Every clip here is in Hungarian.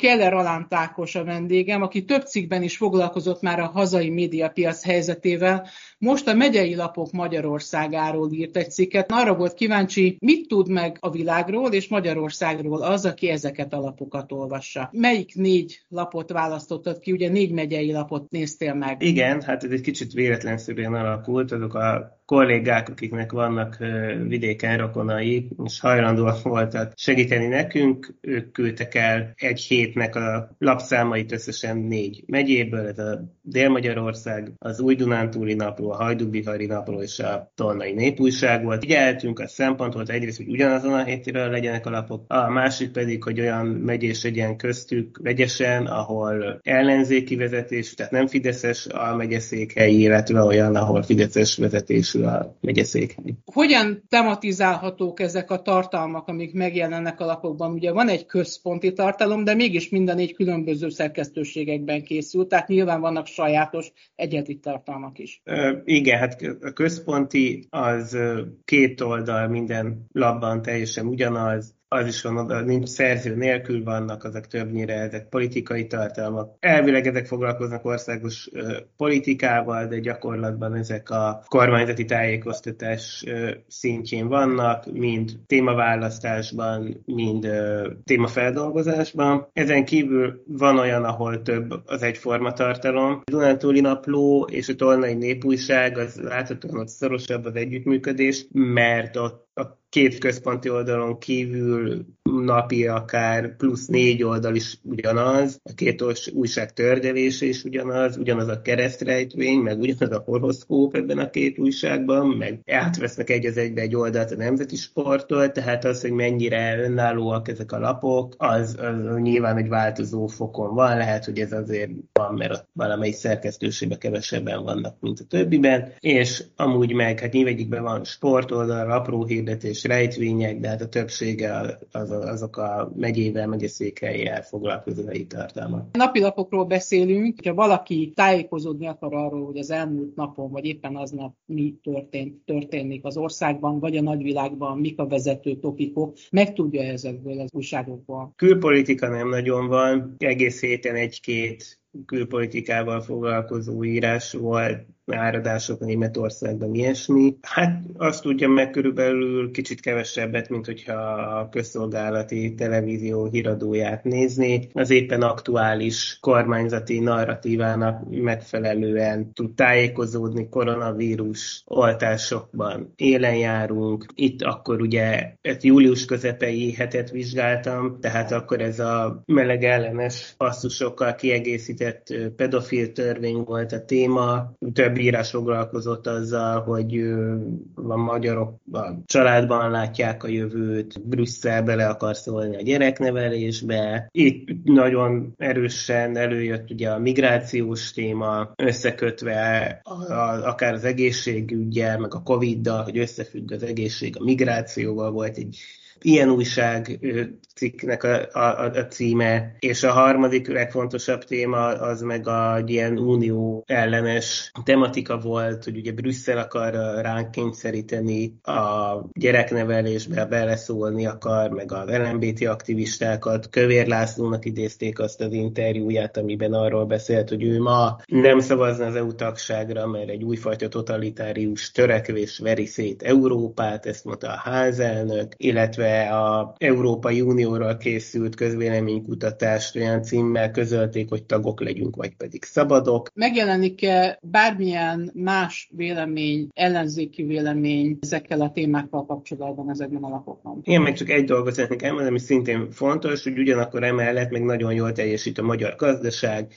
Keller Alán Tákos a vendégem, aki több cikkben is foglalkozott már a hazai médiapiac helyzetével. Most a megyei lapok Magyarországáról írt egy cikket. Arra volt kíváncsi, mit tud meg a világról és Magyarországról az, aki ezeket a lapokat olvassa. Melyik négy lapot választottad ki? Ugye négy megyei lapot néztél meg. Igen, hát ez egy kicsit véletlenszerűen alakult. Azok a kollégák, akiknek vannak vidéken rokonai, és hajlandóak voltak segíteni nekünk, ők küldtek el egy hétnek a lapszámait összesen négy megyéből, ez a Dél-Magyarország, az Új-Dunántúli napról, a Hajdubihari napról és a Tolnai Népújság volt. Figyeltünk, a szempont volt egyrészt, hogy ugyanazon a hétiről legyenek a lapok, a másik pedig, hogy olyan megyés legyen köztük vegyesen, ahol ellenzéki vezetés, tehát nem Fideszes a megyeszékhely, illetve olyan, ahol Fideszes vezetés készül a megyeszékhely. Hogyan tematizálhatók ezek a tartalmak, amik megjelennek a lapokban? Ugye van egy központi tartalom, de mégis mind a négy különböző szerkesztőségekben készül, tehát nyilván vannak sajátos egyedi tartalmak is. Ö, igen, hát a központi az két oldal minden labban teljesen ugyanaz, az is van oda, nincs szerző nélkül vannak, azok többnyire ezek politikai tartalmak. Elvileg ezek foglalkoznak országos ö, politikával, de gyakorlatban ezek a kormányzati tájékoztatás ö, szintjén vannak, mind témaválasztásban, mind ö, témafeldolgozásban. Ezen kívül van olyan, ahol több az egyforma tartalom. A Dunántúli napló és a Tolnai népújság az láthatóan ott szorosabb az együttműködés, mert ott a két központi oldalon kívül napi akár plusz négy oldal is ugyanaz, a két újság tördelése is ugyanaz, ugyanaz a keresztrejtvény, meg ugyanaz a horoszkóp ebben a két újságban, meg átvesznek egy az egybe egy oldalt a nemzeti sporttól, tehát az, hogy mennyire önállóak ezek a lapok, az, az nyilván egy változó fokon van, lehet, hogy ez azért van, mert valamelyik szerkesztőségben kevesebben vannak, mint a többiben, és amúgy meg, hát nyilván van sportoldal, apró hirdetés, rejtvények, de hát a többsége az, azok a megyével, megyeszékhelyjel foglalkozó helyi tartalmak. Napilapokról beszélünk, hogyha valaki tájékozódni akar arról, hogy az elmúlt napon, vagy éppen aznap mi történt, történik az országban, vagy a nagyvilágban, mik a vezető topikok, meg tudja ezekből az újságokból. Külpolitika nem nagyon van, egész héten egy-két külpolitikával foglalkozó írás volt, áradások Németországban, ilyesmi. Hát azt tudja meg körülbelül kicsit kevesebbet, mint hogyha a közszolgálati televízió híradóját nézni. Az éppen aktuális kormányzati narratívának megfelelően tud tájékozódni koronavírus oltásokban. Élen járunk. Itt akkor ugye ezt július közepei hetet vizsgáltam, tehát akkor ez a meleg ellenes passzusokkal kiegészített pedofil törvény volt a téma. Több írás foglalkozott azzal, hogy a magyarok a családban látják a jövőt, Brüsszel bele akar szólni a gyereknevelésbe. Itt nagyon erősen előjött ugye a migrációs téma, összekötve a, a, akár az egészségügyel, meg a Covid-dal, hogy összefügg az egészség a migrációval, volt egy ilyen újság cikknek a, a, a címe, és a harmadik legfontosabb téma az meg a ilyen unió ellenes tematika volt, hogy ugye Brüsszel akar ránk kényszeríteni a gyereknevelésbe, beleszólni akar, meg a LMBT aktivistákat. Kövér Lászlónak idézték azt az interjúját, amiben arról beszélt, hogy ő ma nem szavazna az EU tagságra, mert egy újfajta totalitárius törekvés veri szét Európát, ezt mondta a házelnök, illetve a Európai Unió Unióról készült közvéleménykutatást olyan címmel közölték, hogy tagok legyünk, vagy pedig szabadok. Megjelenik-e bármilyen más vélemény, ellenzéki vélemény ezekkel a témákkal kapcsolatban ezekben a lapokban? Én meg csak egy dolgot szeretnék elmondani, ami szintén fontos, hogy ugyanakkor emellett még nagyon jól teljesít a magyar gazdaság,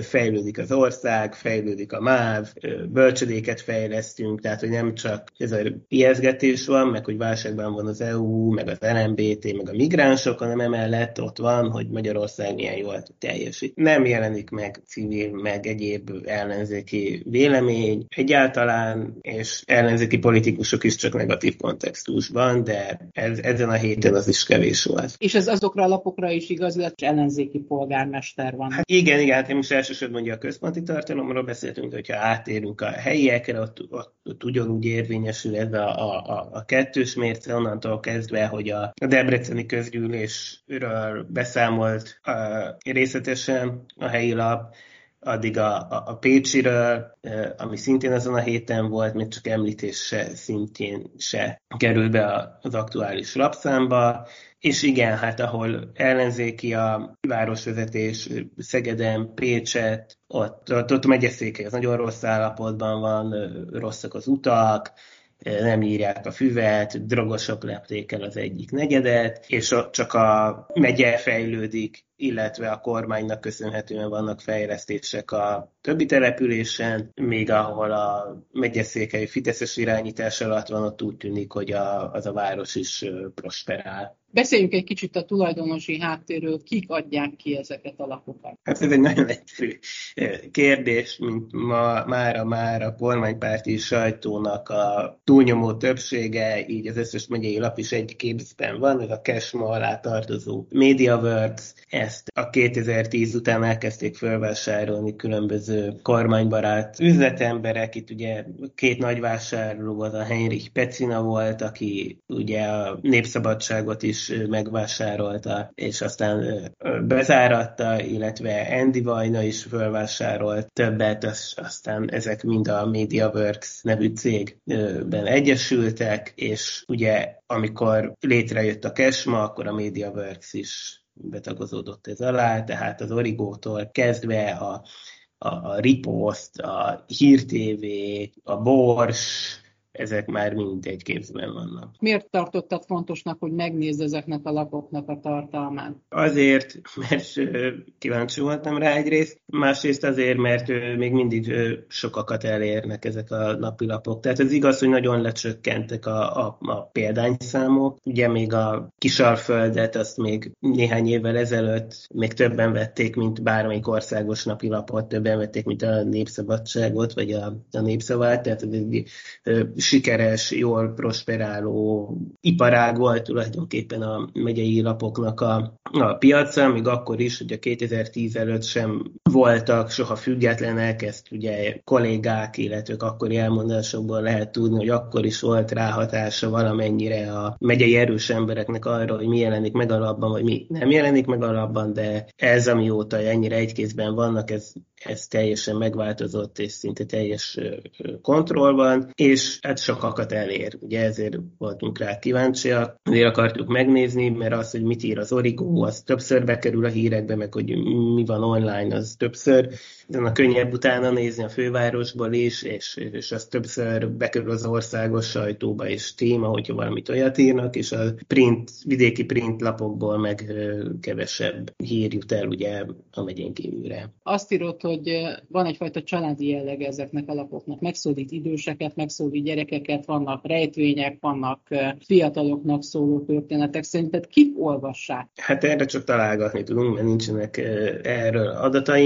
fejlődik az ország, fejlődik a MÁV, bölcsödéket fejlesztünk, tehát hogy nem csak ez a ijeszgetés van, meg hogy válságban van az EU, meg meg az LMBT, meg a migránsok, hanem emellett ott van, hogy Magyarország milyen jól teljesít. Nem jelenik meg civil, meg egyéb ellenzéki vélemény egyáltalán, és ellenzéki politikusok is csak negatív kontextusban, de ez, ezen a héten az is kevés volt. És ez azokra a lapokra is igaz, illetve ellenzéki polgármester van. Hát igen, igen, hát én most elsősorban ugye a központi tartalomról beszéltünk, hogyha átérünk a helyiekre, ott, ott, ott ugyanúgy érvényesül ez a, a, a kettős mérce, onnantól kezdve, hogy a Debreceni közgyűlésről beszámolt uh, részletesen a helyi lap, addig a, a, a Pécsiről, ami szintén azon a héten volt, még csak említés se, szintén se került be az aktuális lapszámba, és igen, hát ahol ellenzéki a városvezetés, Szegeden, Pécset, ott, ott, ott megyeszéke, az nagyon rossz állapotban van, rosszak az utak, nem írják a füvet, drogosok lepték el az egyik negyedet, és ott csak a megye fejlődik, illetve a kormánynak köszönhetően vannak fejlesztések a többi településen, még ahol a megyeszékely Fideszes irányítás alatt van, ott úgy tűnik, hogy a, az a város is prosperál. Beszéljünk egy kicsit a tulajdonosi háttérről, kik adják ki ezeket a lapokat? Hát ez egy nagyon egyszerű kérdés, mint ma, mára már a kormánypárti sajtónak a túlnyomó többsége, így az összes megyei lap is egy képzben van, ez a Kesma alá tartozó MediaWorks, ezt a 2010 után elkezdték felvásárolni különböző kormánybarát üzletemberek, itt ugye két nagy vásárló, az a Heinrich Pecina volt, aki ugye a Népszabadságot is megvásárolta, és aztán bezáratta, illetve Andy Vajna is fölvásárolt többet, aztán ezek mind a MediaWorks nevű cégben egyesültek, és ugye amikor létrejött a Kesma, akkor a MediaWorks is betagozódott ez alá, tehát az Origótól kezdve a, a, a Ripost, a Hír TV, a Bors, ezek már mind egy képzben vannak. Miért tartottad fontosnak, hogy megnézd ezeknek a lapoknak a tartalmát? Azért, mert kíváncsi voltam rá egyrészt, másrészt azért, mert még mindig sokakat elérnek ezek a napilapok. Tehát ez igaz, hogy nagyon lecsökkentek a, a, a példányszámok. Ugye még a Kisalföldet azt még néhány évvel ezelőtt még többen vették, mint bármelyik országos napilapot, többen vették, mint a Népszabadságot, vagy a, a Népszavát, tehát sikeres, jól prosperáló iparág volt tulajdonképpen a megyei lapoknak a, a piaca, még akkor is, hogy a 2010 előtt sem voltak soha függetlenek, ezt ugye kollégák, illetve akkori elmondásokból lehet tudni, hogy akkor is volt ráhatása valamennyire a megyei erős embereknek arra, hogy mi jelenik meg alapban, vagy mi nem jelenik meg alapban, de ez, amióta ennyire egykézben vannak, ez, ez teljesen megváltozott, és szinte teljes kontrollban, és hát sokakat elér. Ugye ezért voltunk rá kíváncsiak, ezért akartuk megnézni, mert az, hogy mit ír az Origo, az többször bekerül a hírekbe, meg hogy mi van online, az többször a könnyebb utána nézni a fővárosból is, és, és az többször bekerül az országos sajtóba és téma, hogyha valamit olyat írnak, és a print, vidéki print lapokból meg kevesebb hír jut el ugye a megyén kívülre. Azt írott, hogy van egyfajta családi jellege ezeknek a lapoknak. Megszólít időseket, megszólít gyerekeket, vannak rejtvények, vannak fiataloknak szóló történetek. Szerinted kik olvassák? Hát erre csak találgatni tudunk, mert nincsenek erről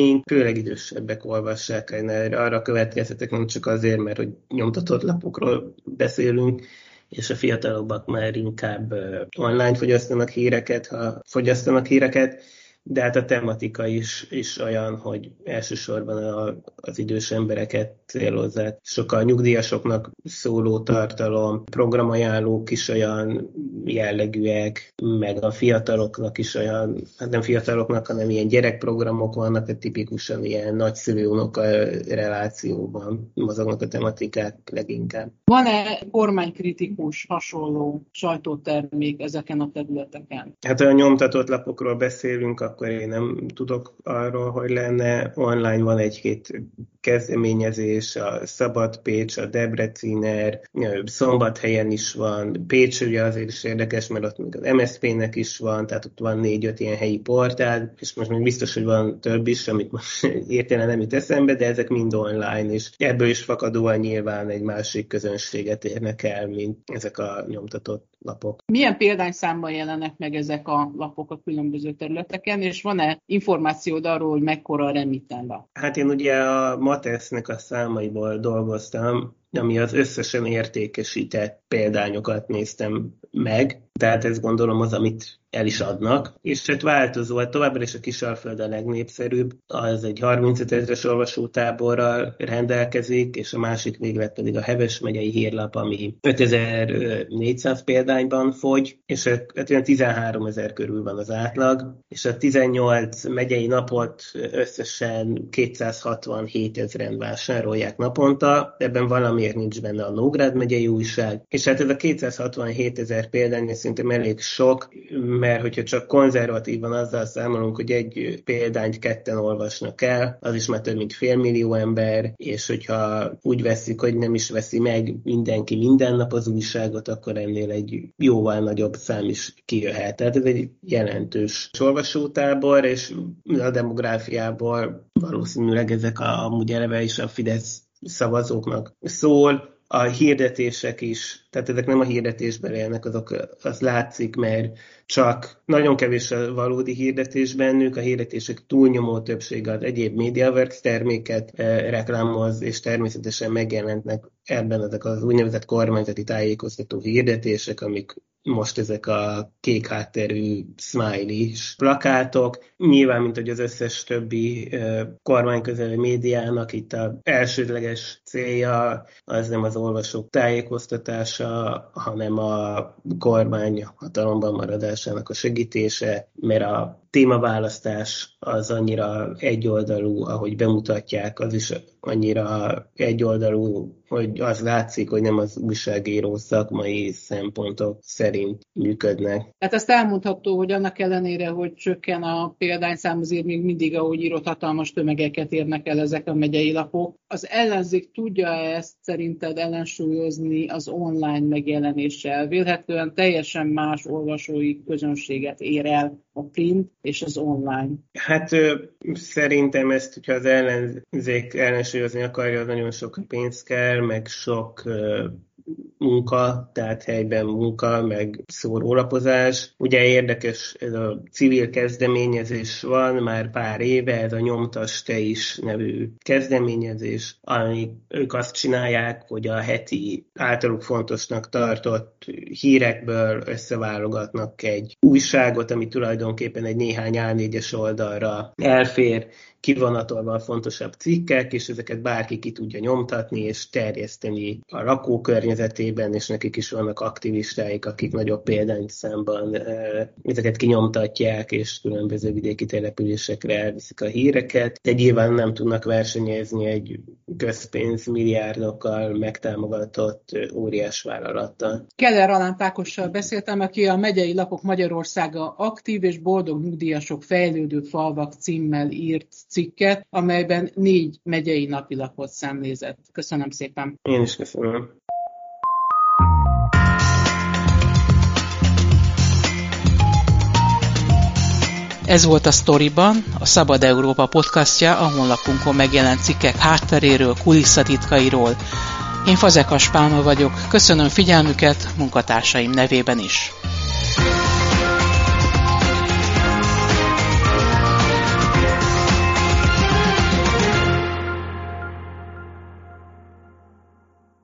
adataink, főleg idős idősebbek olvassák, én arra következtetek nem csak azért, mert hogy nyomtatott lapokról beszélünk, és a fiatalabbak már inkább online fogyasztanak híreket, ha fogyasztanak híreket, de hát a tematika is, is olyan, hogy elsősorban a, az idős embereket célozzák. Sokkal nyugdíjasoknak szóló tartalom, programajánlók is olyan jellegűek, meg a fiataloknak is olyan, hát nem fiataloknak, hanem ilyen gyerekprogramok vannak, hogy tipikusan ilyen nagyszülő-unoka relációban mozognak a tematikák leginkább. Van-e kormánykritikus hasonló sajtótermék ezeken a területeken? Hát a nyomtatott lapokról beszélünk, akkor én nem tudok arról, hogy lenne. Online van egy-két kezdeményezés, a Szabad Pécs, a Debreciner, Szombathelyen is van, Pécs ugye azért is érdekes, mert ott még az MSZP-nek is van, tehát ott van négy-öt ilyen helyi portál, és most még biztos, hogy van több is, amit most értelen nem jut eszembe, de ezek mind online, és ebből is fakadóan nyilván egy másik közönséget érnek el, mint ezek a nyomtatott lapok. Milyen példányszámban jelennek meg ezek a lapok a különböző területeken, és van-e információd arról, hogy mekkora a remitten lap? Hát én ugye a Matesznek a számaiból dolgoztam, ami az összesen értékesített példányokat néztem meg, tehát ezt gondolom az, amit el is adnak, és hát változó, hát továbbra is a Kisalföld a legnépszerűbb, az egy 35 ezeres olvasótáborral rendelkezik, és a másik véglet pedig a Heves megyei hírlap, ami 5400 példányban fogy, és hát olyan 13 ezer körül van az átlag, és a 18 megyei napot összesen 267 ezeren vásárolják naponta, ebben valamiért nincs benne a Nógrád megyei újság, és hát ez a 267 ezer példány szerintem elég sok, mert hogyha csak konzervatívan azzal számolunk, hogy egy példányt ketten olvasnak el, az is már több mint félmillió ember, és hogyha úgy veszik, hogy nem is veszi meg mindenki minden nap az újságot, akkor ennél egy jóval nagyobb szám is kijöhet. Tehát ez egy jelentős olvasótábor, és a demográfiából valószínűleg ezek a, amúgy eleve is a Fidesz szavazóknak szól, a hirdetések is, tehát ezek nem a hirdetésben élnek, azok, az látszik, mert csak nagyon kevés a valódi hirdetés bennük, a hirdetések túlnyomó többsége az egyéb MediaWorks terméket e, reklámoz, és természetesen megjelentnek ebben ezek az úgynevezett kormányzati tájékoztató hirdetések, amik most ezek a kék hátterű smiley plakátok. Nyilván, mint hogy az összes többi kormányközeli médiának itt a elsődleges célja az nem az olvasók tájékoztatása, hanem a kormány hatalomban maradásának a segítése, mert a témaválasztás az annyira egyoldalú, ahogy bemutatják, az is annyira egyoldalú, hogy az látszik, hogy nem az újságíró szakmai szempontok szerint működnek. Hát azt elmondható, hogy annak ellenére, hogy csökken a példányszám, azért még mindig, ahogy írott, hatalmas tömegeket érnek el ezek a megyei lapok. Az ellenzék tudja ezt szerinted ellensúlyozni az online megjelenéssel? Vélhetően teljesen más olvasói közönséget ér el a print és az online. Hát szerintem ezt, hogyha az ellenzék ellensúlyozni akarja, az nagyon sok pénz kell, meg sok munka, tehát helyben munka, meg szórólapozás. Ugye érdekes, ez a civil kezdeményezés van már pár éve, ez a Nyomtas Te is nevű kezdeményezés, ami ők azt csinálják, hogy a heti általuk fontosnak tartott hírekből összeválogatnak egy újságot, ami tulajdonképpen egy néhány A4-es oldalra elfér, kivonatolva a fontosabb cikkek, és ezeket bárki ki tudja nyomtatni és terjeszteni a lakókörnyezetében, és nekik is vannak aktivistáik, akik nagyobb példányszámban ezeket kinyomtatják, és különböző vidéki településekre elviszik a híreket, de nyilván nem tudnak versenyezni egy közpénz milliárdokkal megtámogatott óriás vállalattal. Keller Alán Pákossal beszéltem, aki a Megyei Lapok Magyarországa aktív és boldog nyugdíjasok fejlődő falvak címmel írt cikket, amelyben négy megyei napilapot szemlézett. Köszönöm szépen. Én is köszönöm. Ez volt a Storyban, a Szabad Európa podcastja a honlapunkon megjelent cikkek hátteréről, kulisszatitkairól. Én Fazekas Pálma vagyok, köszönöm figyelmüket munkatársaim nevében is.